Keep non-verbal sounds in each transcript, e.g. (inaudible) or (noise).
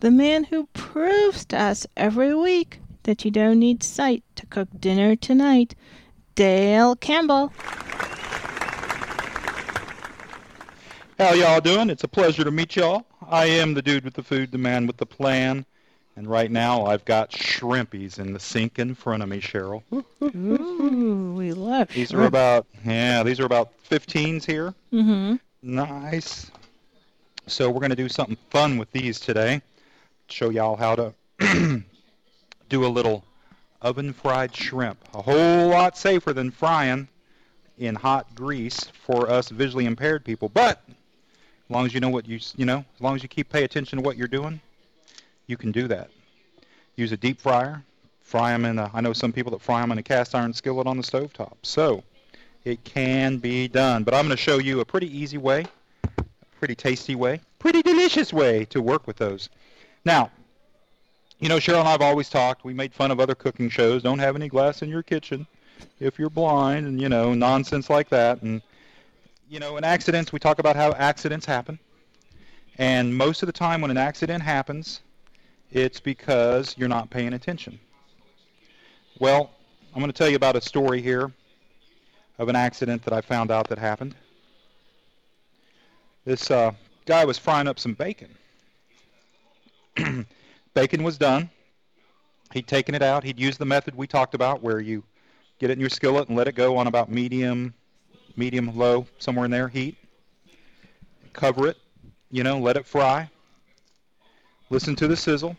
the man who proves to us every week that you don't need sight to cook dinner tonight, Dale Campbell. How y'all doing? It's a pleasure to meet y'all. I am the dude with the food, the man with the plan. And right now I've got shrimpies in the sink in front of me, Cheryl. Ooh, we love These shrimp. are about yeah, these are about 15s here. Mm-hmm. Nice. So we're going to do something fun with these today. Show y'all how to (clears throat) do a little oven fried shrimp. A whole lot safer than frying in hot grease for us visually impaired people. But as long as you know what you you know, as long as you keep pay attention to what you're doing, you can do that. Use a deep fryer. Fry them in a, I know some people that fry them in a cast iron skillet on the stove top. So it can be done. But I'm going to show you a pretty easy way, a pretty tasty way, pretty delicious way to work with those. Now, you know, Cheryl and I have always talked. We made fun of other cooking shows. Don't have any glass in your kitchen if you're blind, and you know, nonsense like that. And you know, in accidents, we talk about how accidents happen. And most of the time, when an accident happens, it's because you're not paying attention. Well, I'm going to tell you about a story here of an accident that I found out that happened. This uh, guy was frying up some bacon. (clears throat) bacon was done. He'd taken it out. He'd used the method we talked about where you get it in your skillet and let it go on about medium, medium low, somewhere in there, heat. Cover it, you know, let it fry. Listen to the sizzle.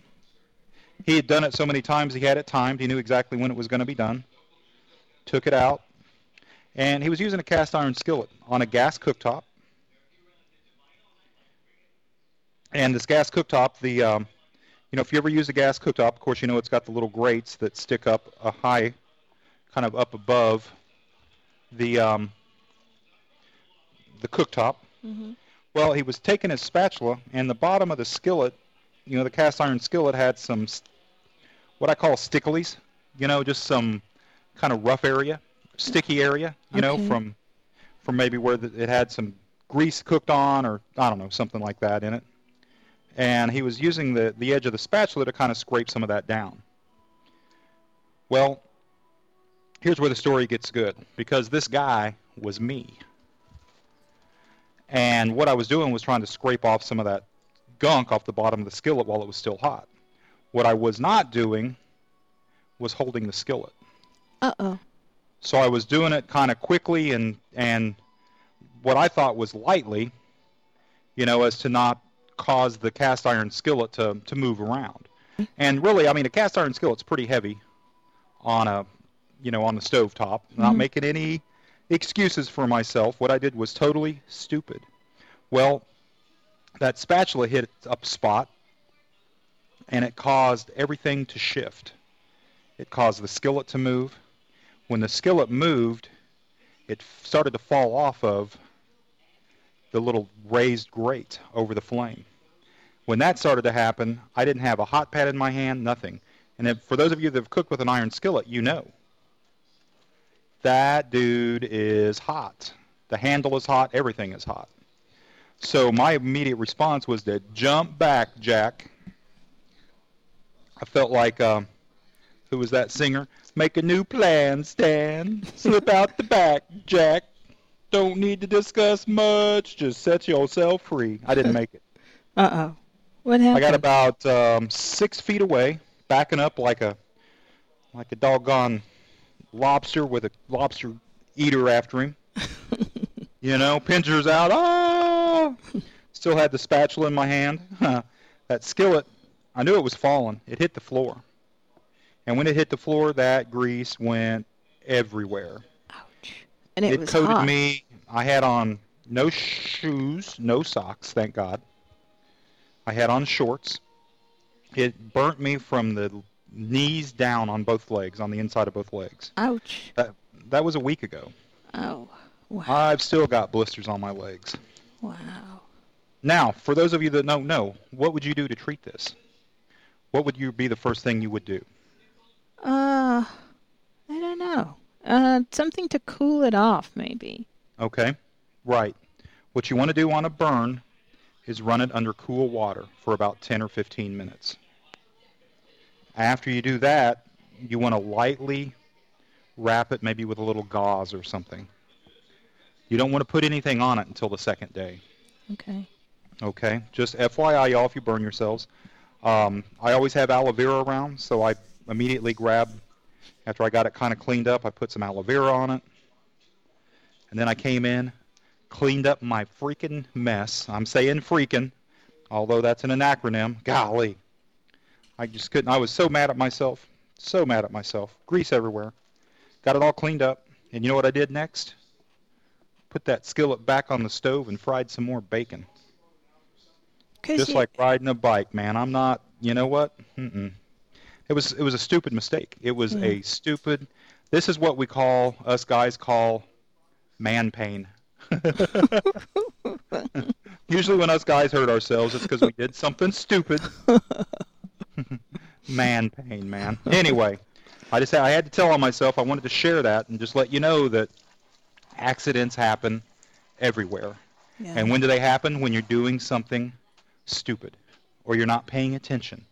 He had done it so many times he had it timed. He knew exactly when it was going to be done. Took it out. And he was using a cast iron skillet on a gas cooktop. And this gas cooktop, the um, you know, if you ever use a gas cooktop, of course, you know it's got the little grates that stick up a high, kind of up above the um, the cooktop. Mm-hmm. Well, he was taking his spatula, and the bottom of the skillet, you know, the cast iron skillet had some what I call sticklies. You know, just some kind of rough area, sticky area. You know, from from maybe where the, it had some grease cooked on, or I don't know, something like that in it. And he was using the the edge of the spatula to kind of scrape some of that down. Well, here's where the story gets good because this guy was me. And what I was doing was trying to scrape off some of that gunk off the bottom of the skillet while it was still hot. What I was not doing was holding the skillet. Uh-oh. So I was doing it kind of quickly and and what I thought was lightly, you know, as to not cause the cast iron skillet to to move around. And really, I mean, a cast iron skillet's pretty heavy on a, you know, on the stove top. Not Mhm. making any excuses for myself. What I did was totally stupid. Well, that spatula hit a spot, and it caused everything to shift. It caused the skillet to move. When the skillet moved, it started to fall off of the little raised grate over the flame. When that started to happen, I didn't have a hot pad in my hand, nothing. And if, for those of you that have cooked with an iron skillet, you know. That dude is hot. The handle is hot, everything is hot. So my immediate response was to jump back, Jack. I felt like, um, who was that singer? Make a new plan, Stan. Slip out the back, Jack. Don't need to discuss much. Just set yourself free. I didn't make it. (laughs) Uh-oh. What happened? I got about um, six feet away, backing up like a like a doggone lobster with a lobster eater after him. (laughs) you know, pincers out. Ah! Still had the spatula in my hand. (laughs) that skillet, I knew it was falling. It hit the floor. And when it hit the floor, that grease went everywhere. Ouch. And it, it was coated hot. me. I had on no shoes, no socks, thank God. I had on shorts. It burnt me from the knees down on both legs, on the inside of both legs. Ouch. That that was a week ago. Oh. Wow. I've still got blisters on my legs. wow. Now, for those of you that don't know, what would you do to treat this? What would you be the first thing you would do? Uh, I don't know. Uh, something to cool it off, maybe. Okay? Right. What you want to do on a burn is run it under cool water for about 10 or 15 minutes. After you do that, you want to lightly wrap it maybe with a little gauze or something. You don't want to put anything on it until the second day. Okay. Okay, just FYI, y'all, if you burn yourselves. Um, I always have aloe vera around, so I immediately grab, after I got it kind of cleaned up, I put some aloe vera on it. And then I came in, cleaned up my freaking mess. I'm saying freaking, although that's an acronym. Golly. I just couldn't, I was so mad at myself. So mad at myself. Grease everywhere. Got it all cleaned up. And you know what I did next? Put that skillet back on the stove and fried some more bacon. Just you- like riding a bike, man. I'm not. You know what? Mm-mm. It was it was a stupid mistake. It was Yeah. a stupid. This is what we call us guys call man pain. (laughs) Usually, when us guys hurt ourselves, it's because we did something stupid. (laughs) man pain, man. Anyway, I just I had to tell on myself. I wanted to share that and just let you know that accidents happen everywhere. yeah. And when do they happen? When you're doing something stupid or you're not paying attention.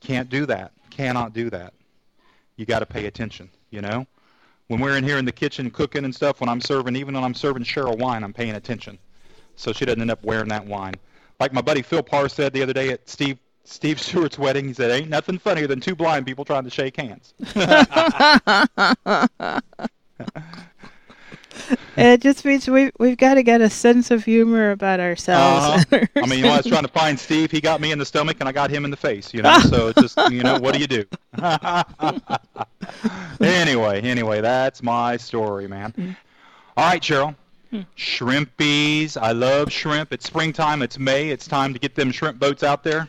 Can't do that. Cannot do that. You got to pay attention, you know? When we're in here in the kitchen cooking and stuff, when I'm serving, even when I'm serving Cheryl wine, I'm paying attention. So she doesn't end up wearing that wine. Like my buddy Phil Parr said the other day at Steve Steve (laughs) Stewart's wedding, he said, ain't nothing funnier than two blind people trying to shake hands. (laughs) (laughs) (laughs) it just means we we've got to get a sense of humor about ourselves. Uh-huh. (laughs) I mean, when I was trying to find Steve, he got me in the stomach and I got him in the face, you know? (laughs) So just, you know, what do you do? anyway, anyway, that's my story, man. All right, Cheryl. Shrimpies. I love shrimp. It's springtime. It's May. It's time to get them shrimp boats out there.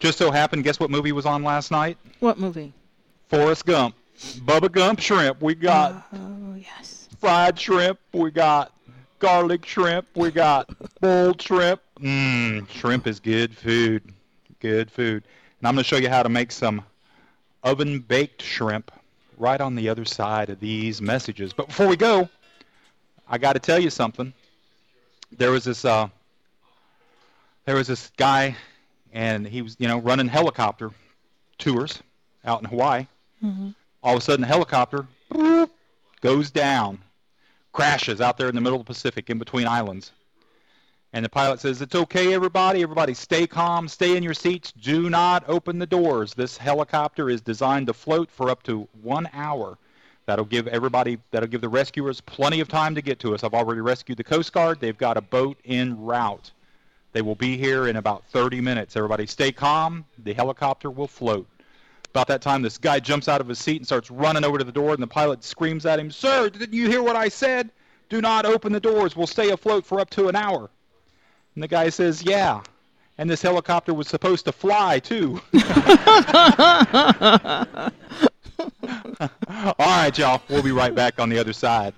Just so happened, guess what movie was on last night? what movie? Forrest Gump. Bubba Gump shrimp. We got Oh yes. Fried shrimp. We got garlic shrimp. We got boiled shrimp. Mmm, shrimp is good food. Good food. And I'm going to show you how to make some oven baked shrimp right on the other side of these messages. But before we go, I got to tell you something. There was this uh, there was this guy, and he was you know running helicopter tours out in Hawaii. Mhm. All of a sudden, the helicopter goes down, crashes out there in the middle of the Pacific in between islands. And the pilot says, It's okay, everybody. Everybody stay calm, stay in your seats. Do not open the doors. This helicopter is designed to float for up to one hour. That'll give everybody, that'll give the rescuers plenty of time to get to us. I've already rescued the Coast Guard. They've got a boat en route. They will be here in about 30 minutes. Everybody stay calm. The helicopter will float. About that time, this guy jumps out of his seat and starts running over to the door, and the pilot screams at him, Sir, didn't you hear what I said? Do not open the doors. We'll stay afloat for up to an hour. And the guy says, Yeah. And this helicopter was supposed to fly, too. (laughs) (laughs) All right, y'all. We'll be right back on the other side.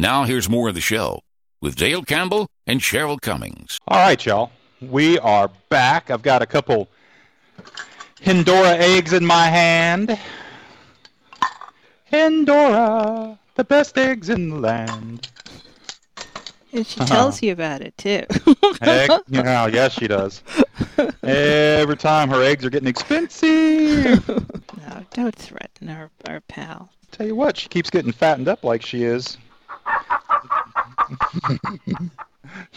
Now here's more of the show with Dale Campbell and Cheryl Cummings. All right, y'all. We are back. I've got a couple Hindora eggs in my hand. Hindora, the best eggs in the land. And she uh-huh. tells you about it too. Heck, (laughs) yeah, yes, she does. Every time her eggs are getting expensive. (laughs) no, don't threaten our our pal. Tell you what, she keeps getting fattened up like she is.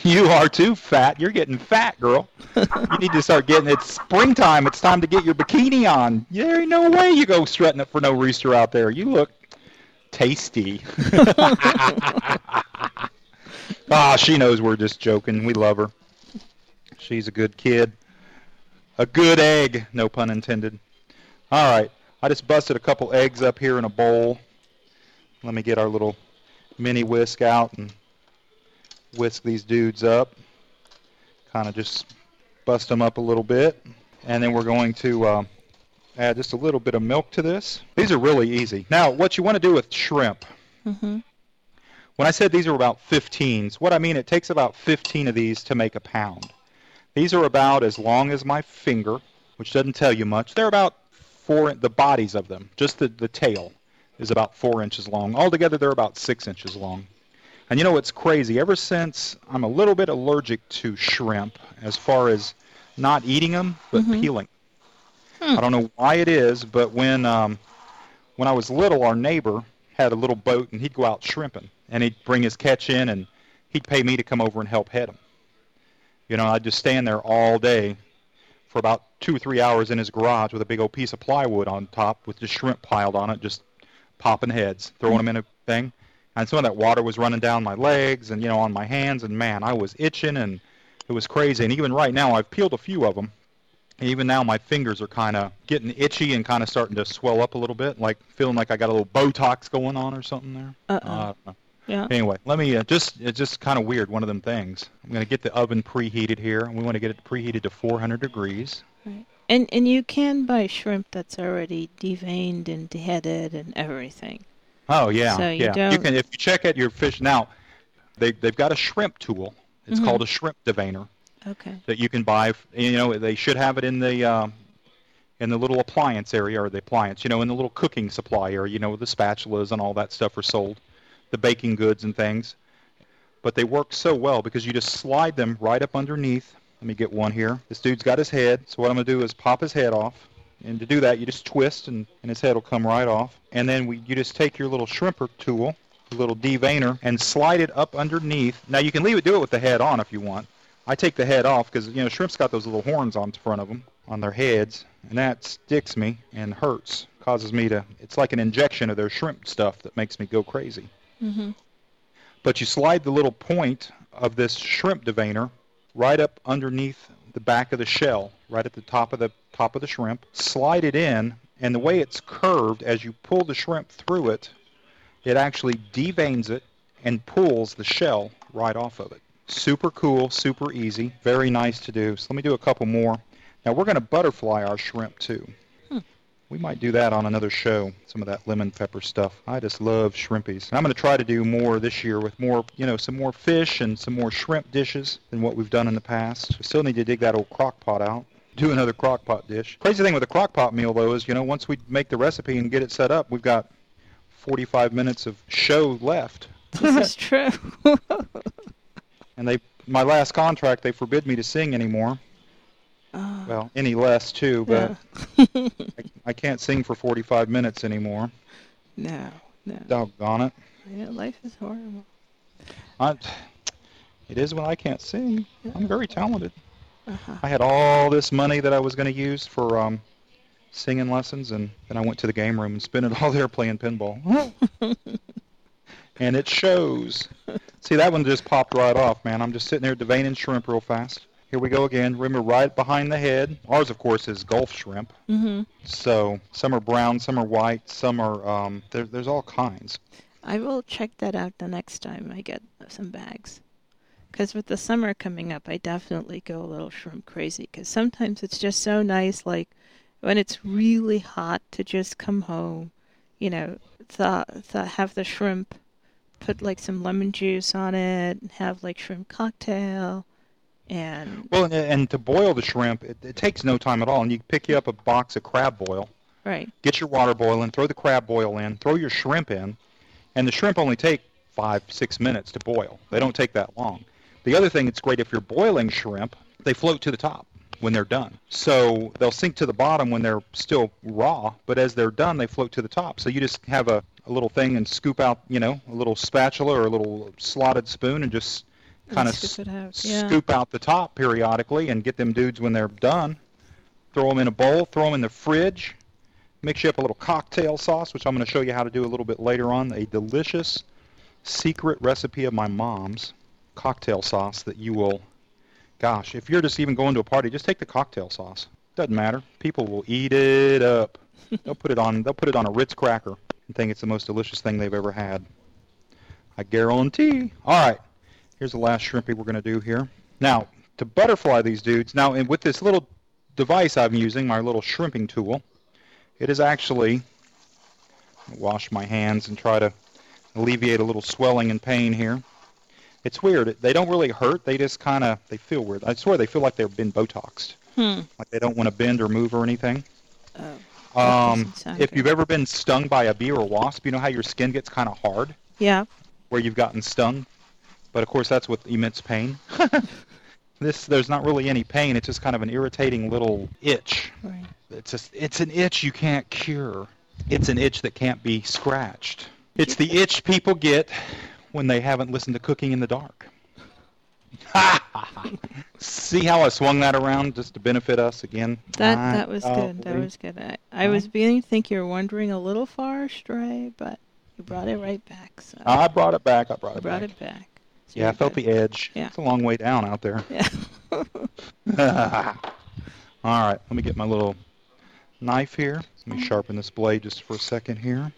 You are too fat. You're getting fat, girl. You need to start getting. It's springtime. It's time to get your bikini on. There ain't no way you go strutting it for no rooster out there. You look tasty. (laughs) ah, she knows we're just joking. We love her. She's a good kid. A good egg, no pun intended. All right, I just busted a couple eggs up here in a bowl. Let me get our little mini whisk out and whisk these dudes up. Kind of just bust them up a little bit. And then we're going to uh, add just a little bit of milk to this. These are really easy. Now, what you want to do with shrimp, Mm-hmm. when I said these are about 15s, what I mean, it takes about 15 of these to make a pound. These are about as long as my finger, which doesn't tell you much. They're about four, the bodies of them, just the, the tail is about four inches long. Altogether, they're about six inches long. And you know what's crazy? Ever since I'm a little bit allergic to shrimp, as far as not eating them, but Mhm. peeling. Hmm. I don't know why it is, but when um, when I was little, our neighbor had a little boat, and he'd go out shrimping, and he'd bring his catch in, and he'd pay me to come over and help head them. You know, I'd just stand there all day for about two or three hours in his garage with a big old piece of plywood on top with just shrimp piled on it, just popping heads, throwing them in a thing. And some of that water was running down my legs and, you know, on my hands. And, man, I was itching and it was crazy. And even right now, I've peeled a few of them. And even now, my fingers are kind of getting itchy and kind of starting to swell up a little bit, like feeling like I got a little Botox going on or something there. Uh-oh. Uh, I don't know. Yeah. Anyway, let me uh, just, it's just kind of weird, one of them things. I'm going to get the oven preheated here. And we want to get it preheated to 400 degrees. And and you can buy shrimp that's already deveined and deheaded and everything. Oh yeah, So you yeah. Don't- can if you check at your fish now, they they've got a shrimp tool. It's Mhm. called a shrimp deveiner Okay. that you can buy. You know, they should have it in the um, in the little appliance area or the appliance. You know, in the little cooking supply area. You know, the spatulas and all that stuff are sold, the baking goods and things. But they work so well because you just slide them right up underneath. Let me get one here. This dude's got his head. So what I'm going to do is pop his head off. And to do that, you just twist and, and his head will come right off. And then we, you just take your little shrimper tool, your little deveiner, and slide it up underneath. Now you can leave it, do it with the head on if you want. I take the head off because, you know, shrimp's got those little horns on the front of them, on their heads. And that sticks me and hurts, causes me to, it's like an injection of their shrimp stuff that makes me go crazy. Mm-hmm. But you slide the little point of this shrimp deveiner right up underneath the back of the shell, right at the top of the top of the shrimp. Slide it in, and the way it's curved, as you pull the shrimp through it, it actually deveins it and pulls the shell right off of it. Super cool, super easy, very nice to do. So let me do a couple more. Now we're going to butterfly our shrimp too. We might do that on another show, some of that lemon pepper stuff. I just love shrimpies. And I'm going to try to do more this year with more, you know, some more fish and some more shrimp dishes than what we've done in the past. We still need to dig that old crock pot out. Do another crock pot dish. Crazy thing with a crock pot meal, though, is, you know, once we make the recipe and get it set up, we've got 45 minutes of show left. (laughs) This is true. (laughs) And they, my last contract, they forbid me to sing anymore. Oh, Well, any less, too, but. (laughs) I, I can't sing for 45 minutes anymore. no, no. Doggone it. Yeah, life is horrible. I, it is when I can't sing. I'm very talented. Uh-huh. I had all this money that I was going to use for um, singing lessons, and then I went to the game room and spent it all there playing pinball. (laughs) and it shows. See, that one just popped right off, man. I'm just sitting there deveining shrimp real fast. Here we go again. Remember, right behind the head. Ours, of course, is Gulf shrimp. Mm-hmm. So some are brown, some are white, some are um, there, there's all kinds. I will check that out the next time I get some bags. Because with the summer coming up, I definitely go a little shrimp crazy. Because sometimes it's just so nice, like when it's really hot, to just come home, you know, have the shrimp, put like some lemon juice on it, and have like shrimp cocktail, and Well, and, and to boil the shrimp, it, it takes no time at all. And you pick you up a box of crab boil, right, get your water boiling, throw the crab boil in, throw your shrimp in, and the shrimp only take five, six minutes to boil. They don't take that long. The other thing that's great if you're boiling shrimp, they float to the top when they're done. So they'll sink to the bottom when they're still raw, but as they're done, they float to the top. So you just have a, a little thing and scoop out, you know, a little spatula or a little slotted spoon and just kind of scoop out, yeah. scoop out the top periodically and get them dudes when they're done. Throw them in a bowl, throw them in the fridge, mix you up a little cocktail sauce, which I'm going to show you how to do a little bit later on. A delicious secret recipe of my mom's cocktail sauce that you will, gosh, if you're just even going to a party, just take the cocktail sauce. Doesn't matter. People will eat it up. (laughs) they'll put it on. They'll put it on a Ritz cracker and think it's the most delicious thing they've ever had. I guarantee. All right. Here's the last shrimpy we're going to do here. Now, to butterfly these dudes, now and with this little device I'm using, my little shrimping tool, it is actually, wash my hands and try to alleviate a little swelling and pain here. It's weird. They don't really hurt. They just kind of, they feel weird. I swear they feel like they've been Botoxed. Hmm. Like they don't want to bend or move or anything. Oh. Um, if good. you've ever been stung by a bee or a wasp, you know how your skin gets kind of hard Yeah. where you've gotten stung, but of course that's with immense pain. (laughs) this there's not really any pain. It's just kind of an irritating little itch. Right. It's just it's an itch you can't cure. It's an itch that can't be scratched. It's the itch people get when they haven't listened to Cooking in the Dark. (laughs) See how I swung that around just to benefit us again? That My that was good. That was good. I, I was beginning to think you were wandering a little far astray, but you brought it right back. So I brought it back. I brought you it brought back. it back. Yeah, I felt the edge. Yeah. It's a long way down out there. Yeah. (laughs) All right, let me get my little knife here. Let me sharpen this blade just for a second here.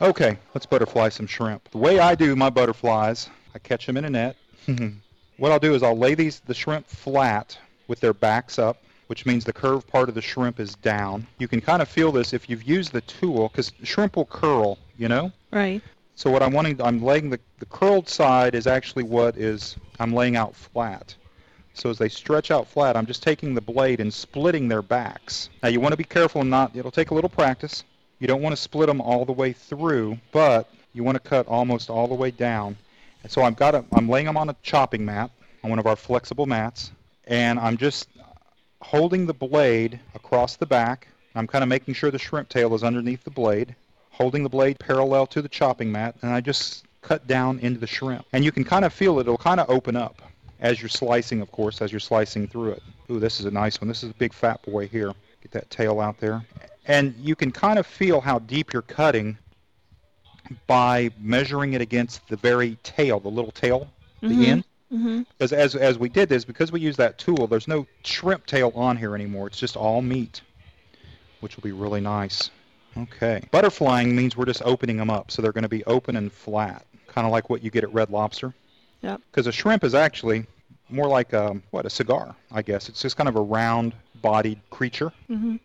Okay, let's butterfly some shrimp. The way I do my butterflies, I catch them in a net. (laughs) what I'll do is I'll lay these the shrimp flat with their backs up, which means the curved part of the shrimp is down. You can kind of feel this if you've used the tool, because shrimp will curl, you know? right. So what I'm wanting, I'm laying the, the curled side is actually what is I'm laying out flat. So as they stretch out flat, I'm just taking the blade and splitting their backs. Now you want to be careful and not, it'll take a little practice. You don't want to split them all the way through, but you want to cut almost all the way down. And so I've got a, I'm laying them on a chopping mat, on one of our flexible mats, and I'm just holding the blade across the back. I'm kind of making sure the shrimp tail is underneath the blade, holding the blade parallel to the chopping mat, and I just cut down into the shrimp. And you can kind of feel it. It'll kind of open up as you're slicing, of course, as you're slicing through it. Ooh, this is a nice one. This is a big fat boy here. Get that tail out there. And you can kind of feel how deep you're cutting by measuring it against the very tail, the little tail, Mhm. the end. Mm-hmm. Because as as we did this, because we use that tool, there's no shrimp tail on here anymore. It's just all meat, which will be really nice. Okay. Butterflying means we're just opening them up, so they're going to be open and flat, kind of like what you get at Red Lobster. Yep. Because a shrimp is actually more like a, what a cigar, I guess. It's just kind of a round-bodied creature, Mm-hmm.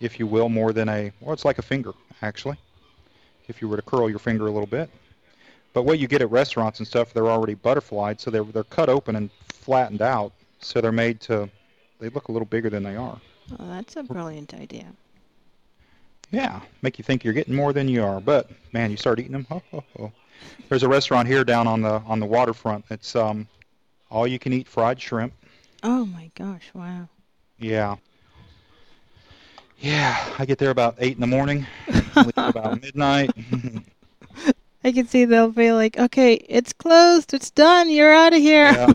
if you will, more than a well, it's like a finger actually. If you were to curl your finger a little bit. But what you get at restaurants and stuff, they're already butterflied, so they're they're cut open and flattened out, so they're made to they look a little bigger than they are. Well, that's a brilliant idea. Yeah, make you think you're getting more than you are, but man, you start eating them. Ho, ho, ho. There's a restaurant here down on the on the waterfront. It's um all you can eat fried shrimp. Oh my gosh! Wow. Yeah. Yeah, I get there about eight in the morning, (laughs) leave about midnight. (laughs) I can see they'll be like, "Okay, it's closed. It's done. You're out of here."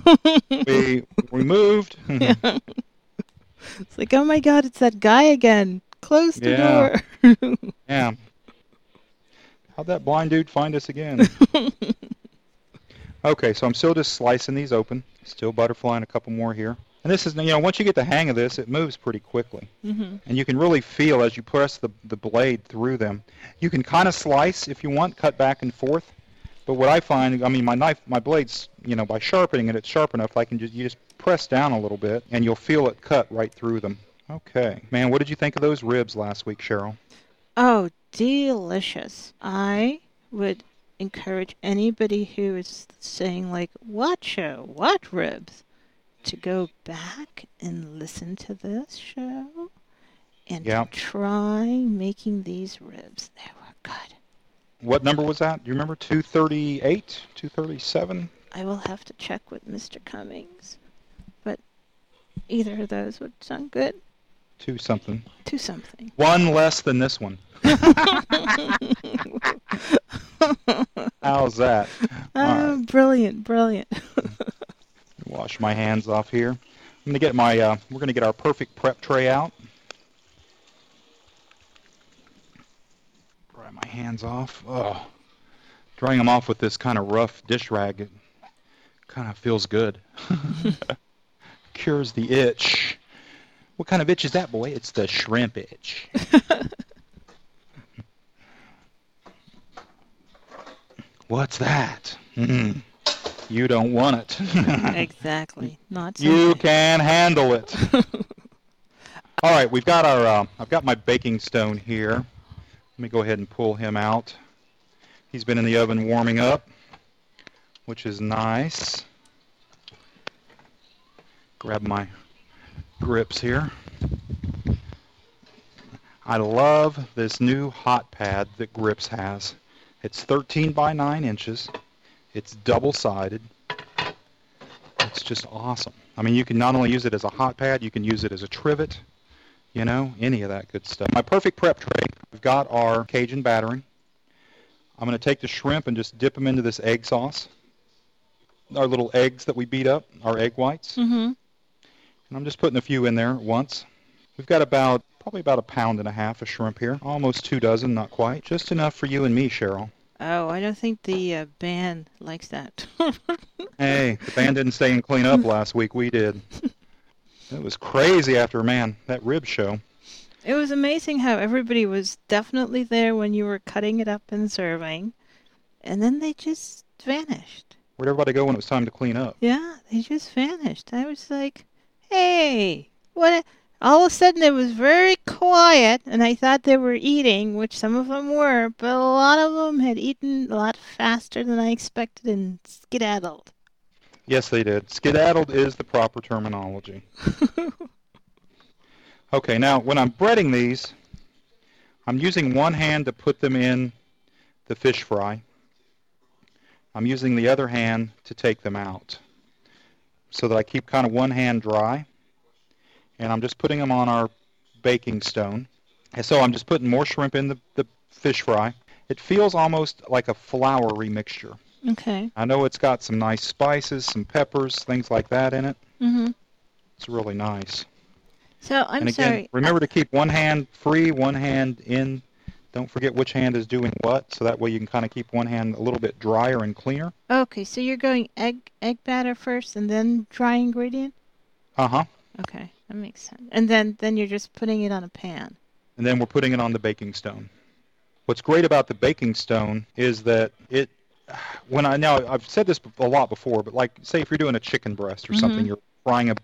(laughs) we we moved. Yeah. (laughs) (laughs) It's like, oh my god, it's that guy again. Close the Yeah. door. Yeah. How'd that blind dude find us again? okay, so I'm still just slicing these open. Still butterflying a couple more here. And this is, you know, once you get the hang of this, it moves pretty quickly. mm-hmm. And you can really feel as you press the, the blade through them. You can kind of slice if you want, cut back and forth. But what I find, I mean, my knife, my blade's, you know, by sharpening it, it's sharp enough. I can just, you just press down a little bit, and you'll feel it cut right through them. Okay, man, what did you think of those ribs last week, Cheryl? Oh, delicious. I would encourage anybody who is saying, like, what show? What ribs? To go back and listen to this show and to try making these ribs. They were good. What number was that? Do you remember? 238? 237? I will have to check with Mr. Cummings, but either of those would sound good. Two something. Two something. One less than this one. (laughs) How's that? Oh, brilliant, brilliant. (laughs) Wash my hands off here. I'm gonna get my. Uh, we're gonna get our perfect prep tray out. Dry my hands off. Oh, drying them off with this kind of rough dish rag. It kind of feels good. (laughs) Cures the itch. What kind of itch is that, boy? It's the shrimp itch. (laughs) What's that? Mm. You don't want it. (laughs) exactly. Not so you much. can handle it. (laughs) All right, we've got our. Uh, I've got my baking stone here. Let me go ahead and pull him out. He's been in the oven warming up, which is nice. Grab my grips here. I love this new hot pad that Grips has. It's 13 by 9 inches. It's double-sided. It's just awesome. I mean, you can not only use it as a hot pad, you can use it as a trivet, you know, any of that good stuff. My perfect prep tray, we've got our Cajun battering. I'm going to take the shrimp and just dip them into this egg sauce. Our little eggs that we beat up, our egg whites. Mm-hmm. And I'm just putting a few in there at once. We've got about, probably about a pound and a half of shrimp here. Almost two dozen, not quite. Just enough for you and me, Cheryl. Oh, I don't think the uh, band likes that. (laughs) Hey, the band didn't stay and clean up last week. We did. It was crazy after, man, that rib show. It was amazing how everybody was definitely there when you were cutting it up and serving, and then they just vanished. Where'd everybody go when it was time to clean up? Yeah, they just vanished. I was like, "Hey, what?" All of a sudden, it was very quiet, and I thought they were eating, which some of them were, but a lot of them had eaten a lot faster than I expected and skedaddled. Yes, they did. Skedaddled is the proper terminology. (laughs) Okay, now when I'm breading these, I'm using one hand to put them in the fish fry. I'm using the other hand to take them out so that I keep kind of one hand dry. And I'm just putting them on our baking stone. And so I'm just putting more shrimp in the, the fish fry. It feels almost like a floury mixture. Okay. I know it's got some nice spices, some peppers, things like that in it. Mhm. It's really nice. So I'm and again, sorry. remember to keep one hand free, one hand in. Don't forget which hand is doing what, so that way you can kind of keep one hand a little bit drier and cleaner. Okay, so you're going egg egg batter first, and then dry ingredient. Uh huh. Okay, that makes sense. And then then you're just putting it on a pan. And then we're putting it on the baking stone. What's great about the baking stone is that it, when I now I've said this a lot before, but like say if you're doing a chicken breast or Mhm. something, you're frying a,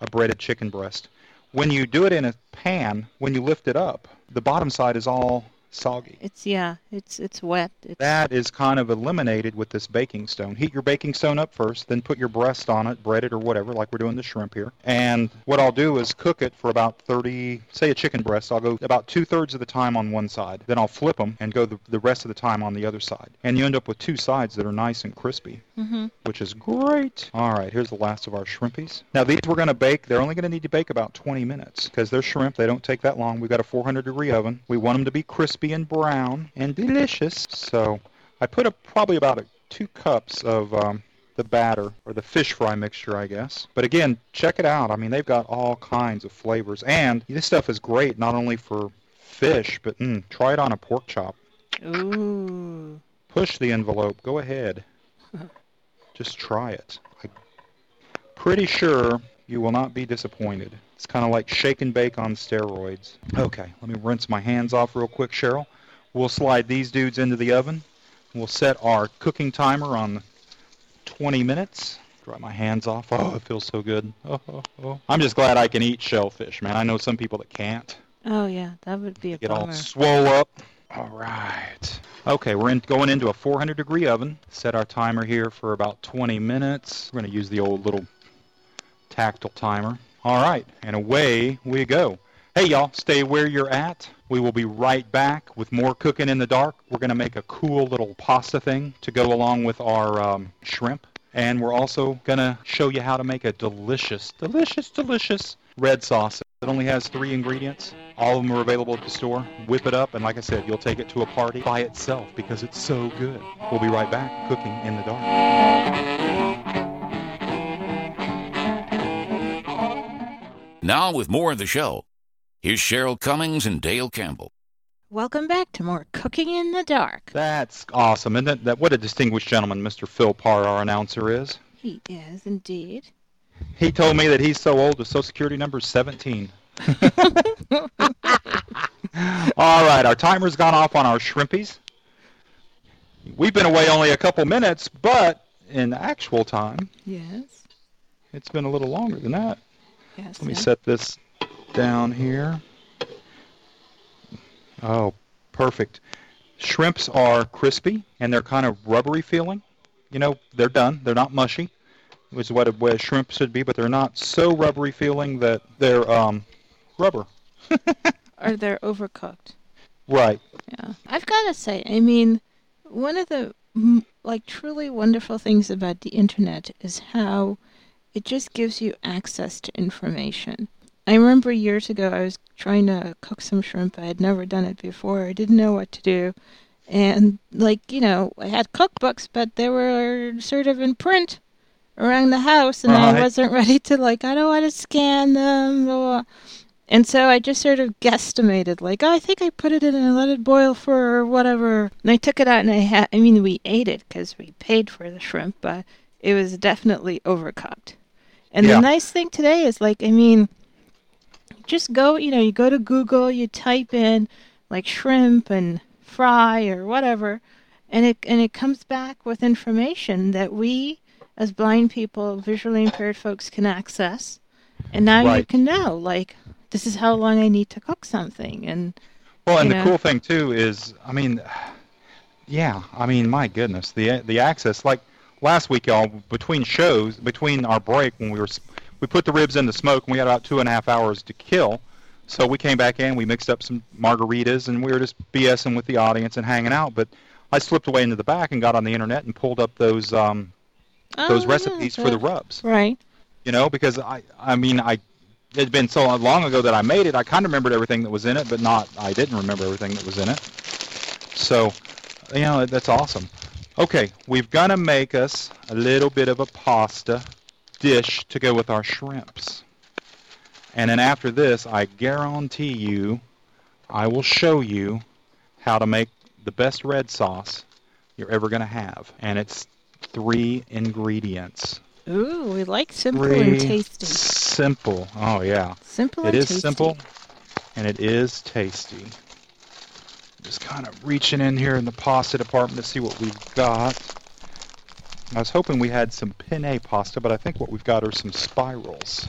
a breaded chicken breast. When you do it in a pan, when you lift it up, the bottom side is all soggy. It's yeah, it's it's wet. It's That is kind of eliminated with this baking stone. Heat your baking stone up first, then put your breast on it, bread it or whatever, like we're doing the shrimp here. And what I'll do is cook it for about 30, say a chicken breast, I'll go about two-thirds of the time on one side. Then I'll flip them and go the, the rest of the time on the other side. And you end up with two sides that are nice and crispy, Mhm. which is great. All right, here's the last of our shrimpies. Now these we're going to bake. They're only going to need to bake about 20 minutes because they're shrimp. They don't take that long. We've got a 400 degree oven. We want them to be crispy and brown and delicious. So I put a, probably about a, two cups of um, the batter or the fish fry mixture, I guess. But again, check it out. I mean, they've got all kinds of flavors, and this stuff is great not only for fish, but mm, try it on a pork chop. Ooh. Push the envelope. Go ahead. Just try it. I'm pretty sure you will not be disappointed. It's kind of like shake and bake on steroids. Okay, let me rinse my hands off real quick, Cheryl. We'll slide these dudes into the oven. We'll set our cooking timer on 20 minutes. Dry my hands off. Oh, it feels so good. Oh, oh, oh. I'm just glad I can eat shellfish, man. I know some people that can't. Oh yeah, that would be a Get all bummer. swole up. All right. Okay, we're in, going into a 400 degree oven. Set our timer here for about 20 minutes. We're going to use the old little tactile timer. All right, and away we go. Hey, y'all, stay where you're at. We will be right back with more cooking in the dark. We're going to make a cool little pasta thing to go along with our um, shrimp. And we're also going to show you how to make a delicious, delicious, delicious red sauce. That only has three ingredients. All of them are available at the store. Whip it up, and like I said, you'll take it to a party by itself because it's so good. We'll be right back cooking in the dark. Now, with more of the show, here's Cheryl Cummings and Dale Campbell. Welcome back to more Cooking in the Dark. That's awesome. And that, that what a distinguished gentleman Mr. Phil Parr, our announcer, is. He is indeed. He told me that he's so old, his social security number is 17. (laughs) All right, our timer's gone off on our shrimpies. We've been away only a couple minutes, but in actual time, Yes. it's been a little longer than that. Yes. Let me yes. set this down here. Oh, perfect. Shrimps are crispy and they're kind of rubbery feeling. You know, they're done. They're not mushy, which is what a, what shrimp should be, but they're not so rubbery feeling that they're um, rubber. (laughs) Or they're overcooked. Right. Yeah. I've got to say, I mean, one of the like truly wonderful things about the internet is how it just gives you access to information. I remember years ago I was trying to cook some shrimp. I had never done it before. I didn't know what to do. And like, you know, I had cookbooks, but they were sort of in print around the house and I wasn't ready to like I don't want to scan them. blah, blah, blah. And so I just sort of guesstimated, like, oh, I think I put it in and let it boil for whatever. And I took it out and I had, I mean, we ate it because we paid for the shrimp, but it was definitely overcooked. And Yeah. the nice thing today is, like, I mean, just go, you know, you go to Google, you type in, like, shrimp and fry or whatever, and it, and it comes back with information that we, as blind people, visually impaired folks, can access. And now you can know, like, this is how long I need to cook something. And Well, and you the cool thing too is, I mean, yeah, I mean, my goodness, the the access. Like last week, y'all, between shows, between our break when we were, we put the ribs in the smoke, and we had about two and a half hours to kill. So we came back in, we mixed up some margaritas, and we were just BSing with the audience and hanging out. But I slipped away into the back and got on the internet and pulled up those um, those Oh, recipes yeah, for the rubs Right. you know, because I, I mean, I, it had been so long ago that I made it. I kind of remembered everything that was in it, but not, I didn't remember everything that was in it. So, you know, that's awesome. Okay, we've got to make us a little bit of a pasta dish to go with our shrimps. And then after this, I guarantee you, I will show you how to make the best red sauce you're ever going to have. And it's three ingredients. Ooh, we like simple Three and tasty. Simple. Oh yeah. Simple It is tasty. simple and it is tasty. Just kind of reaching in here in the pasta department to see what we've got. I was hoping we had some penne pasta, but I think what we've got are some spirals,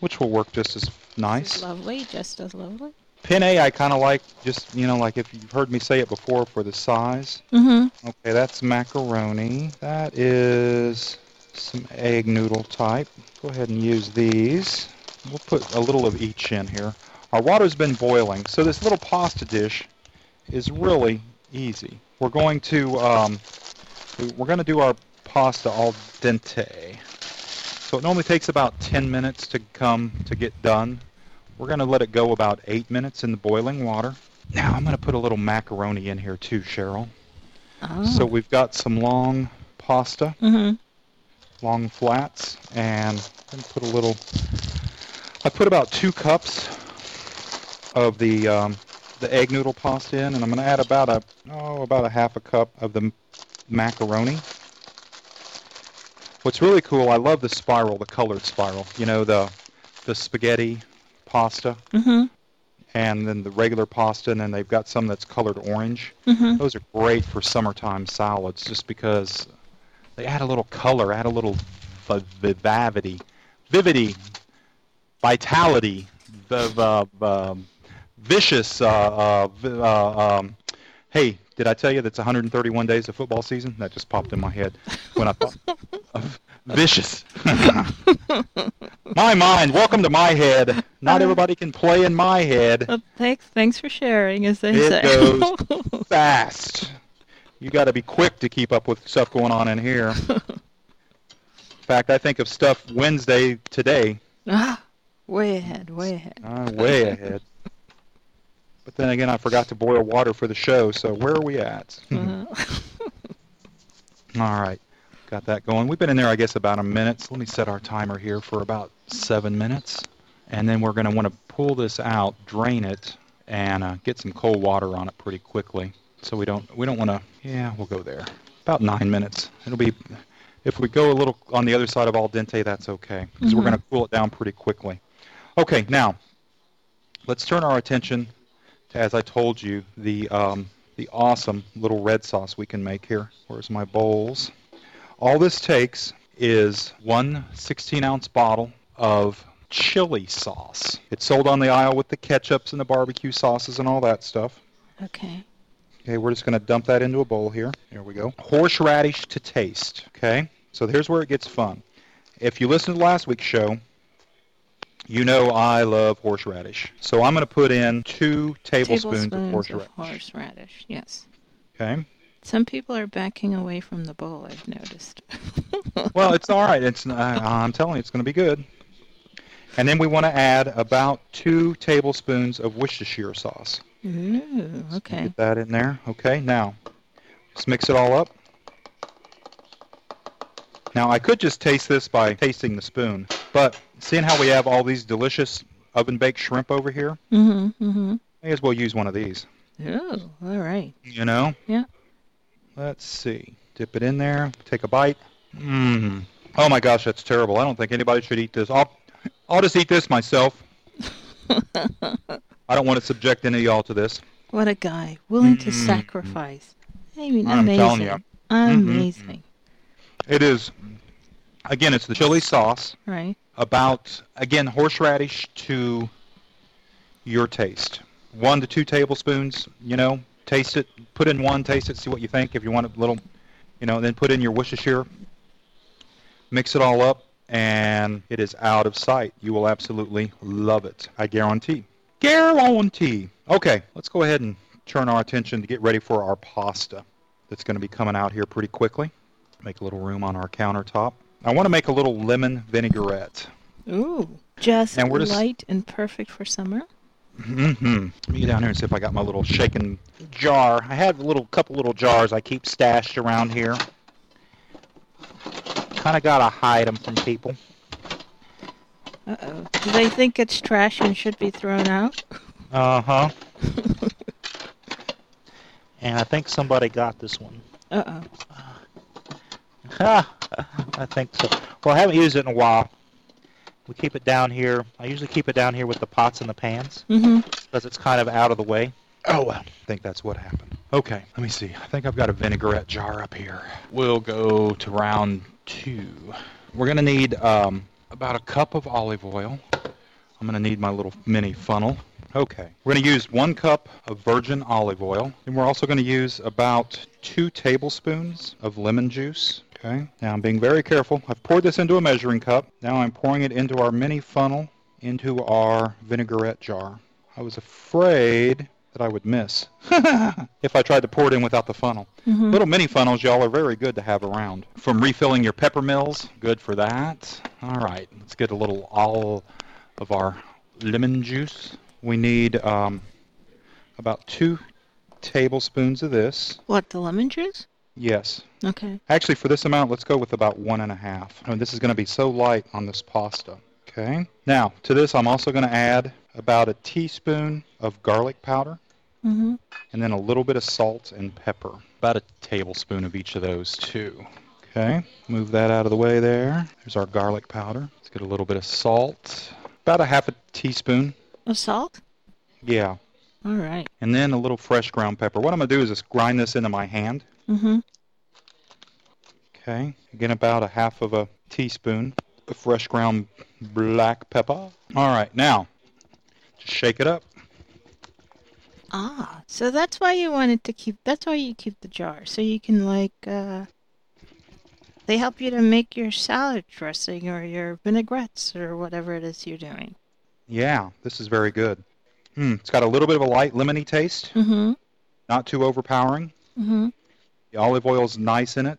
which will work just as nice. Lovely, just as lovely. Penne I kind of like just, you know, like if you've heard me say it before for the size. Mm-hmm. Okay, that's macaroni. That is some egg noodle type. Go ahead and use these. We'll put a little of each in here. Our water's been boiling, so this little pasta dish is really easy. We're going to um, we're going to do our pasta al dente. So it normally takes about 10 minutes to come to get done. We're going to let it go about 8 minutes in the boiling water. Now I'm going to put a little macaroni in here too, Cheryl. Oh. So we've got some long pasta, mm-hmm. long flats, and I'm put a little. I put about two cups of the um, the egg noodle pasta in, and I'm gonna add about a oh about a half a cup of the macaroni. What's really cool, I love the spiral, the colored spiral. You know the the spaghetti pasta, Mm-hmm. and then the regular pasta, and then they've got some that's colored orange. Mm-hmm. Those are great for summertime salads just because they add a little color, add a little vi- vivavity, vivity, vitality, uh, um, vicious. Uh, uh, uh, um, hey, did I tell you that's 131 days of football season? That just popped in my head when I thought (laughs) of vicious. my mind. Welcome to my head. Not everybody can play in my head. Well, thanks, thanks for sharing, as they It say. goes (laughs) fast. You got to be quick to keep up with stuff going on in here. In fact, I think of stuff Wednesday today. ah, Way ahead, way ahead. Uh, way ahead. But then again, I forgot to boil water for the show, so where are we at? Uh, (laughs) All right, got that going. We've been in there, I guess, about a minute. So let me set our timer here for about seven minutes, and then we're going to want to pull this out, drain it, and uh, get some cold water on it pretty quickly. So we don't we don't want to. Yeah, we'll go there. About nine minutes. It'll be. If we go a little on the other side of al dente, that's okay, because we're Mhm. going to cool it down pretty quickly. Okay, now let's turn our attention to, as I told you, the um, the awesome little red sauce we can make here. Where's my bowls? All this takes is one 16-ounce bottle of chili sauce. It's sold on the aisle with the ketchups and the barbecue sauces and all that stuff. okay. Okay, we're just going to dump that into a bowl here. Here we go. Horseradish to taste. Okay, so here's where it gets fun. If you listened to last week's show, you know I love horseradish. So I'm going to put in two tablespoons, of horseradish. of horseradish. Yes. Okay. Some people are backing away from the bowl. I've noticed. (laughs) Well, it's all right. It's uh, I'm telling you, it's going to be good. And then we want to add about two tablespoons of Worcestershire sauce. Ooh, okay. Get that in there. Okay, now let's mix it all up. Now I could just taste this by tasting the spoon, but seeing how we have all these delicious oven baked shrimp over here, Mm-hmm. Mm-hmm. may as well use one of these. Oh, all right. You know? Yeah. Let's see. Dip it in there. Take a bite. Mmm. Oh my gosh, that's terrible. I don't think anybody should eat this. I'll, I'll just eat this myself. (laughs) I don't want to subject any of y'all to this. What a guy, willing to Mm. sacrifice. I mean, I'm amazing. telling you. Amazing. It is. Again, it's the chili sauce. Right. About again horseradish to your taste. One to two tablespoons. You know, taste it. Put in one, taste it, see what you think. If you want a little, you know, then put in your Worcestershire. Mix it all up, and it is out of sight. You will absolutely love it. I guarantee. Guarantee. Okay, let's go ahead and turn our attention to get ready for our pasta. That's going to be coming out here pretty quickly. Make a little room on our countertop. I want to make a little lemon vinaigrette. Ooh, just And we're just- light and perfect for summer. Mm-hmm. Let me get down here and see if I got my little shaken jar. I have a little couple little jars I keep stashed around here. Kind of gotta hide them from people. Uh-oh. Do they think it's trash and should be thrown out? Uh huh. (laughs) And I think somebody got this one. Uh-oh. Ha! (laughs) I think so. Well, I haven't used it in a while. We keep it down here. I usually keep it down here with the pots and the pans Mm-hmm. because it's kind of out of the way. Oh well. I think that's what happened. Okay. Let me see. I think I've got a vinaigrette jar up here. We'll go to round two. We're gonna need um, about a cup of olive oil. I'm gonna need my little mini funnel. Okay. We're gonna use one cup of virgin olive oil, and we're also gonna use about two tablespoons of lemon juice. Okay. Now I'm being very careful. I've poured this into a measuring cup. Now I'm pouring it into our mini funnel into our vinaigrette jar. I was afraid that I would miss (laughs) if I tried to pour it in without the funnel. Mm-hmm. Little mini funnels, y'all, are very good to have around. From refilling your pepper mills, good for that. All right, let's get a little all of our lemon juice. We need um, about two tablespoons of this. What, the lemon juice? Yes. Okay. Actually, for this amount, let's go with about one and a half. I mean, this is going to be so light on this pasta. Okay. Now, to this, I'm also going to add about a teaspoon of garlic powder Mm-hmm. and then a little bit of salt and pepper. About a tablespoon of each of those, too. Okay. Move that out of the way there. There's our garlic powder. Let's get a little bit of salt. About a half a teaspoon. Of salt? Yeah. All right. And then a little fresh ground pepper. What I'm going to do is just grind this into my hand. Mm-hmm. Okay. Again, about a half of a teaspoon of fresh ground black pepper. All right. Now, just shake it up. Ah, so that's why you wanted to keep, that's why you keep the jar. So you can, like, uh, they help you to make your salad dressing or your vinaigrettes or whatever it is you're doing. Yeah, this is very good. Hmm, it's got a little bit of a light lemony taste, Mm-hmm. not too overpowering. Mm-hmm. The olive oil is nice in it.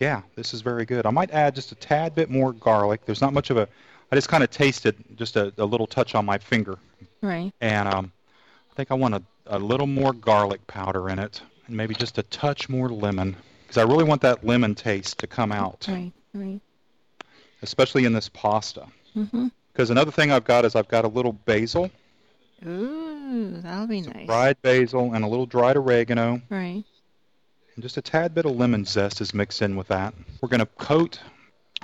Yeah, this is very good. I might add just a tad bit more garlic. There's not much of a, I just kind of tasted just a, a little touch on my finger, Right. and um, I think I want a, a little more garlic powder in it, and maybe just a touch more lemon, because I really want that lemon taste to come out, Right. Right. especially in this pasta. Mhm. Because another thing I've got is I've got a little basil, Ooh, that'll be nice. dried basil, and a little dried oregano, Right. And just a tad bit of lemon zest is mixed in with that. We're going to coat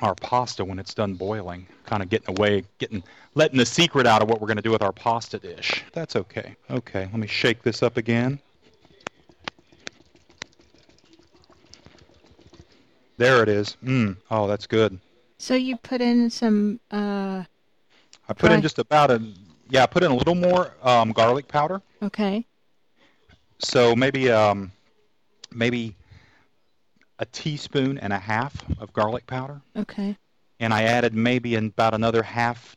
our pasta when it's done boiling, kind of getting away, getting letting the secret out of what we're going to do with our pasta dish. That's okay. Okay, let me shake this up again. There it is. Mmm. Oh, that's good. So you put in some uh I put in just about a yeah, I put in a little more um, garlic powder. okay. So maybe um, maybe a teaspoon and a half of garlic powder. Okay. and I added maybe about another half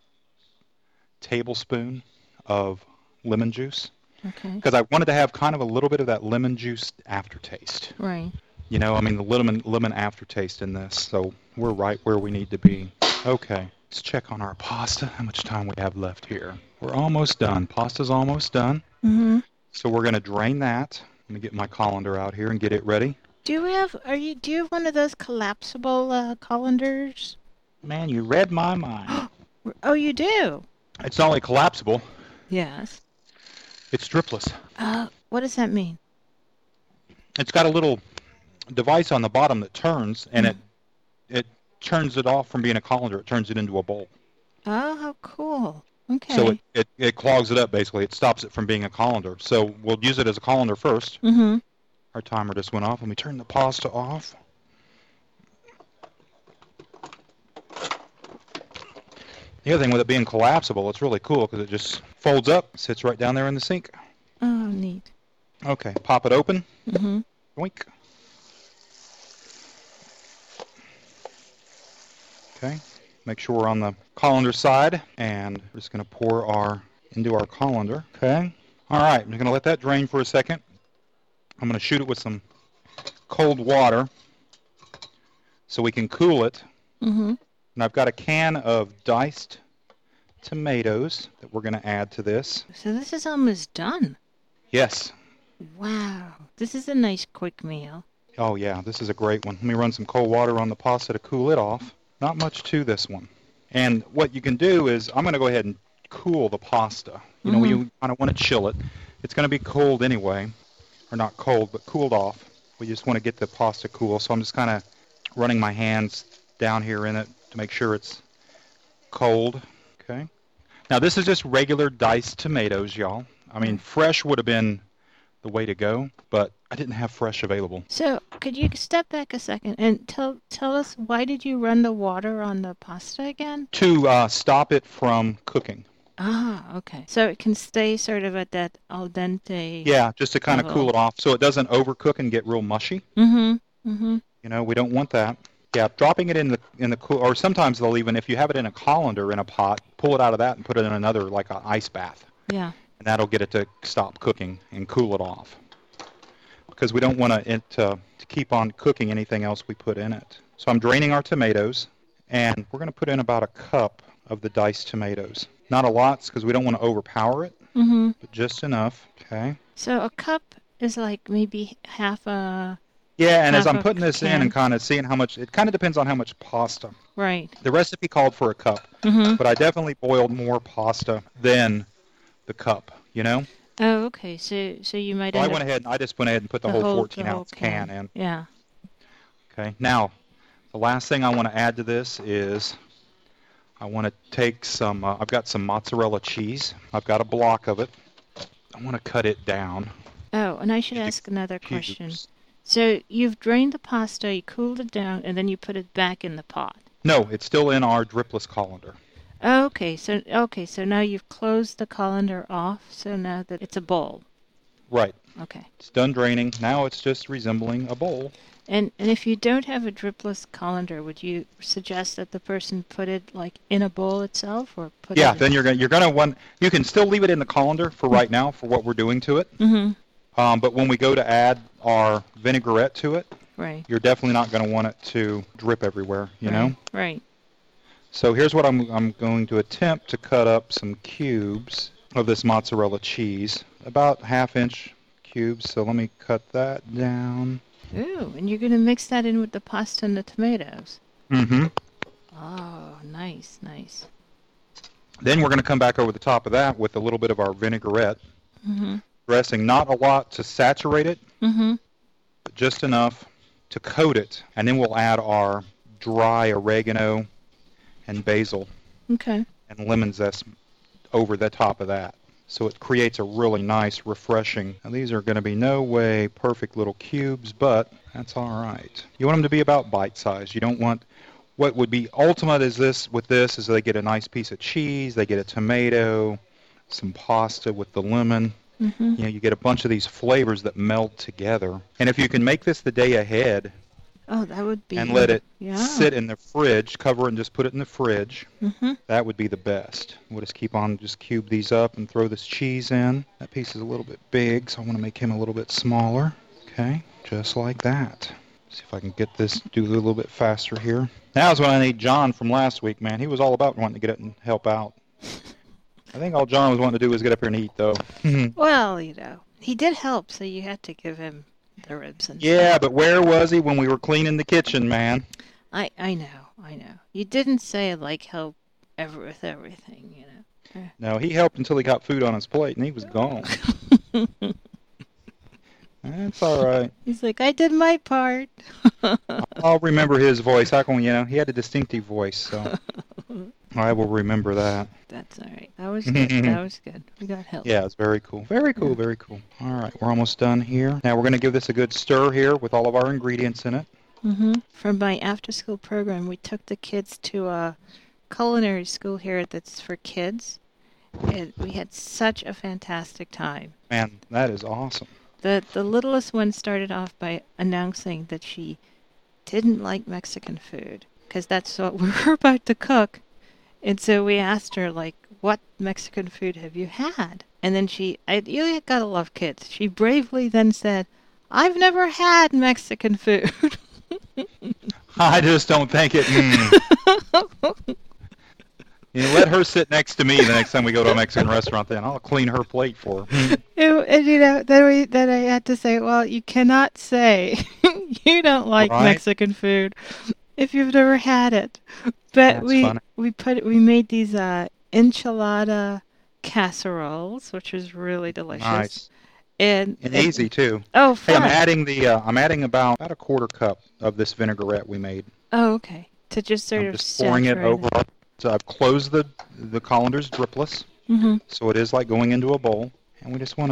tablespoon of lemon juice Okay. because I wanted to have kind of a little bit of that lemon juice aftertaste. Right. You know, I mean the lemon lemon aftertaste in this. So we're right where we need to be. Okay, let's check on our pasta. How much time we have left here? We're almost done. Pasta's almost done. Mhm. So we're going to drain that. Let me get my colander out here and get it ready. Do you have are you do you have one of those collapsible uh, colanders? Man, you read my mind. (gasps) Oh, you do. It's not only collapsible, Yes. it's dripless. Uh, what does that mean? it's got a little device on the bottom that turns and it it turns it off from being a colander it turns it into a bowl Oh, how cool. Okay. so it, it, it clogs it up basically it stops it from being a colander so we'll use it as a colander first mm-hmm. our timer just went off let me turn the pasta off the other thing with it being collapsible it's really cool because it just folds up sits right down there in the sink Oh, neat. okay pop it open Mm-hmm. Boink. Okay, make sure we're on the colander side, and we're just going to pour our into our colander. Okay. All right, I'm going to let that drain for a second. I'm going to shoot it with some cold water so we can cool it. Mm-hmm. And I've got a can of diced tomatoes that we're going to add to this. So this is almost done. Yes. Wow. This is a nice quick meal. Oh yeah, this is a great one. Let me run some cold water on the pasta to cool it off. Not much to this one. And what you can do is I'm going to go ahead and cool the pasta. You know, you mm-hmm. kind of want to chill it. It's going to be cold anyway, or not cold, but cooled off. We just want to get the pasta cool, so I'm just kind of running my hands down here in it to make sure it's cold. Okay. Now this is just regular diced tomatoes, y'all. I mean, fresh would have been the way to go, but I didn't have fresh available. So could you step back a second and tell tell us why did you run the water on the pasta again? to uh, stop it from cooking. Ah, okay. So it can stay sort of at that al dente. Yeah, just to kind of cool it off so it doesn't overcook and get real mushy. Mm-hmm. Mm-hmm. You know, we don't want that. Yeah, dropping it in the in the cool, or sometimes they'll even if you have it in a colander in a pot, pull it out of that and put it in another like an ice bath, Yeah. and that'll get it to stop cooking and cool it off. Because we don't want to it to, to keep on cooking anything else we put in it. So I'm draining our tomatoes, and we're going to put in about a cup of the diced tomatoes. Not a lot, because we don't want to overpower it, Mm-hmm. but just enough. Okay. So a cup is like maybe half a Yeah, and as I'm putting this in and kind of seeing how much, it kind of depends on how much pasta. right. The recipe called for a cup, Mm-hmm. but I definitely boiled more pasta than the cup. You know, Oh, okay. So so you might so I went ahead and I just went ahead and put the, the whole whole- 14 the whole ounce can in. Yeah. Okay. Now, the last thing I want to add to this is I want to take some. Uh, I've got some mozzarella cheese. I've got a block of it. I want to cut it down. Oh, and I should Just ask another question. So you've drained the pasta, you cooled it down, and then you put it back in the pot. No, it's still in our dripless colander. Okay, so okay, so now you've closed the colander off, so now that it's a bowl. Right. Okay. It's done draining. Now it's just resembling a bowl. And and if you don't have a dripless colander, would you suggest that the person put it like in a bowl itself, or put Yeah, it? then you're gonna you're gonna want you can still leave it in the colander for right now for what we're doing to it. Mm-hmm. Um, but when we go to add our vinaigrette to it, Right. you're definitely not gonna want it to drip everywhere. You know. Right. So here's what I'm, I'm going to attempt to cut up some cubes of this mozzarella cheese, about half inch cubes. So let me cut that down. Ooh, and you're going to mix that in with the pasta and the tomatoes. Mm-hmm. Oh, nice, nice. Then we're going to come back over the top of that with a little bit of our vinaigrette Mm-hmm. dressing, not a lot to saturate it, Mm-hmm. but just enough to coat it. And then we'll add our dry oregano and basil Okay. and lemon zest over the top of that. So it creates a really nice, refreshing. Now these are going to be no way perfect little cubes, but that's all right. You want them to be about bite size. You don't want what would be ultimate is this with this is they get a nice piece of cheese, they get a tomato, some pasta with the lemon. Mm-hmm. You know, you get a bunch of these flavors that meld together. And if you can make this the day ahead Oh, that would be. and let it yeah. sit in the fridge, cover it and just put it in the fridge, Mm-hmm. that would be the best. We'll just keep on, just cube these up and throw this cheese in. That piece is a little bit big, so I want to make him a little bit smaller. Okay, just like that. See if I can get this, do a little bit faster here. Now's when I need John from last week, man. He was all about wanting to get it and help out. I think all John was wanting to do was get up here and eat, though. (laughs) Well, you know, he did help, so you had to give him the ribs and yeah, stuff. but where was he when we were cleaning the kitchen, man? I I know, I know. You didn't say like help ever with everything, you know. No, he helped until he got food on his plate, and he was gone. (laughs) That's all right. He's like, I did my part. (laughs) I'll remember his voice. How come, you know, he had a distinctive voice, so (laughs) I will remember that. That's all right. That was good. that was good. We got help. Yeah, it's very cool. Very cool, very cool. All right, we're almost done here. Now we're going to give this a good stir here with all of our ingredients in it. hmm From my after-school program, we took the kids to a culinary school here that's for kids, and we had such a fantastic time. Man, that is awesome. The the littlest one started off by announcing that she didn't like Mexican food because that's what (laughs) we were about to cook. And so we asked her like, "What Mexican food have you had?" And then she, I you gotta love kids. She bravely then said, "I've never had Mexican food." (laughs) I just don't think it. Mm. (laughs) you know, let her sit next to me the next time we go to a Mexican restaurant. Then I'll clean her plate for her. (laughs) And you know, then we then I had to say, well, you cannot say you don't like Right. Mexican food if you've never had it. But That's we funny. we put we made these uh, enchilada casseroles, which was really delicious. Nice And, and easy too. Oh, Hey, fun. I'm adding the. Uh, I'm adding about about a quarter cup of this vinaigrette we made. oh, okay. To just sort I'm of just pouring it over. So I've closed the the colander's dripless, hmm so it is like going into a bowl. And we just want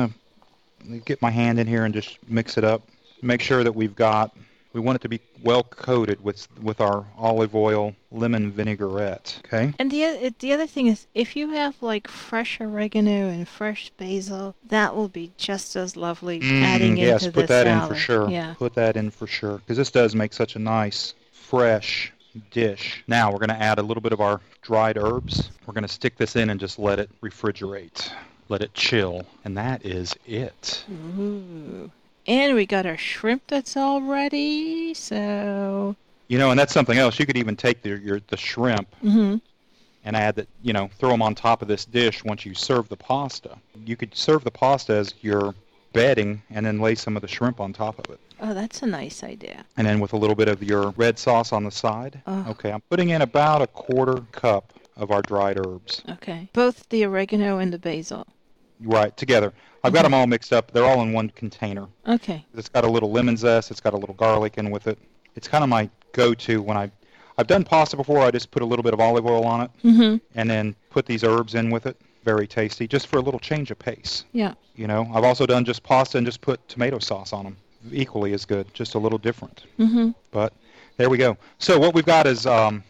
to get my hand in here and just mix it up. Make sure that we've got. We want it to be well coated with with our olive oil lemon vinaigrette. Okay. And the the other thing is, if you have like fresh oregano and fresh basil, that will be just as lovely adding Mm, yes, into put that salad. in for sure. Yeah. Put that in for sure because this does make such a nice fresh dish. Now we're going to add a little bit of our dried herbs. We're going to stick this in and just let it refrigerate. Let it chill. And that is it. Ooh. And we got our shrimp that's all ready. So, You know, and that's something else. You could even take the your the shrimp hmm and add that, you know, throw them on top of this dish once you serve the pasta. You could serve the pasta as your bedding and then lay some of the shrimp on top of it. oh, that's a nice idea. and then with a little bit of your red sauce on the side. Oh. Okay, I'm putting in about a quarter cup of our dried herbs. Okay, both the oregano and the basil. Right, together. I've got them all mixed up. They're all in one container. Okay. It's got a little lemon zest. It's got a little garlic in with it. It's kind of my go-to when I I've done pasta before. I just put a little bit of olive oil on it hmm and then put these herbs in with it. Very tasty, just for a little change of pace. Yeah. You know, I've also done just pasta and just put tomato sauce on them. Equally as good, just a little different. Mm-hmm. But there we go. So what we've got is um,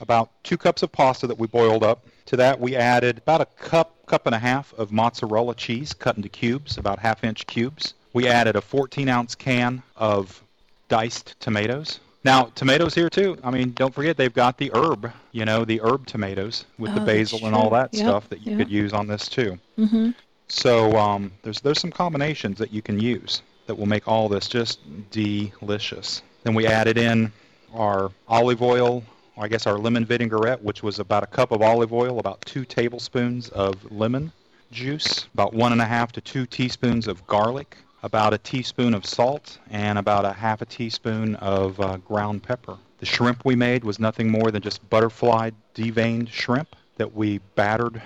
about two cups of pasta that we boiled up. To that we added about a cup, cup and a half of mozzarella cheese cut into cubes, about half inch cubes. We added a 14 ounce can of diced tomatoes. Now tomatoes here too. I mean, don't forget they've got the herb, you know, the herb tomatoes with the Oh, that's basil and all that Yep, stuff that you yep. could use on this too. hmm So um, there's there's some combinations that you can use that will make all this just delicious. Then we added in our olive oil, I guess our lemon vinaigrette, which was about a cup of olive oil, about two tablespoons of lemon juice, about one and a half to two teaspoons of garlic, about a teaspoon of salt, and about a half a teaspoon of uh, ground pepper. The shrimp we made was nothing more than just butterfly deveined shrimp that we battered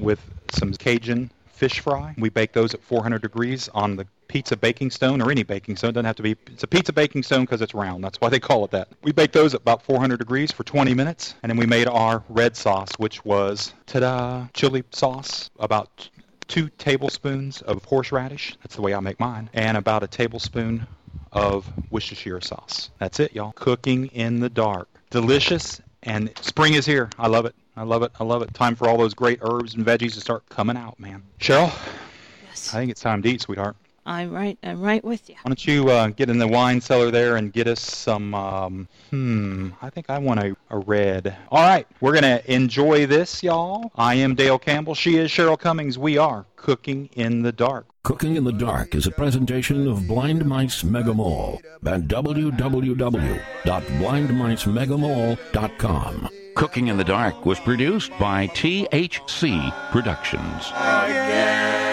with some Cajun fish fry. We bake those at 400 degrees on the pizza baking stone or any baking stone. It doesn't have to be. It's a pizza baking stone because it's round. That's why they call it that. We baked those at about 400 degrees for 20 minutes, and then we made our red sauce, which was ta-da, chili sauce, about two tablespoons of horseradish. That's the way I make mine, and about a tablespoon of Worcestershire sauce. That's it, y'all. Cooking in the dark. Delicious, and spring is here. I love it. I love it. I love it. Time for all those great herbs and veggies to start coming out, man. Cheryl, Yes. I think it's time to eat, sweetheart. I'm right. I'm right with you. Why don't you uh, get in the wine cellar there and get us some? Um, hmm, I think I want a, a red. All right, we're gonna enjoy this, y'all. I am Dale Campbell. She is Cheryl Cummings. We are cooking in the dark. Cooking in the Dark is a presentation of Blind Mice Mega Mall at www.blindmicemegamall.com. Cooking in the Dark was produced by THC Productions. again.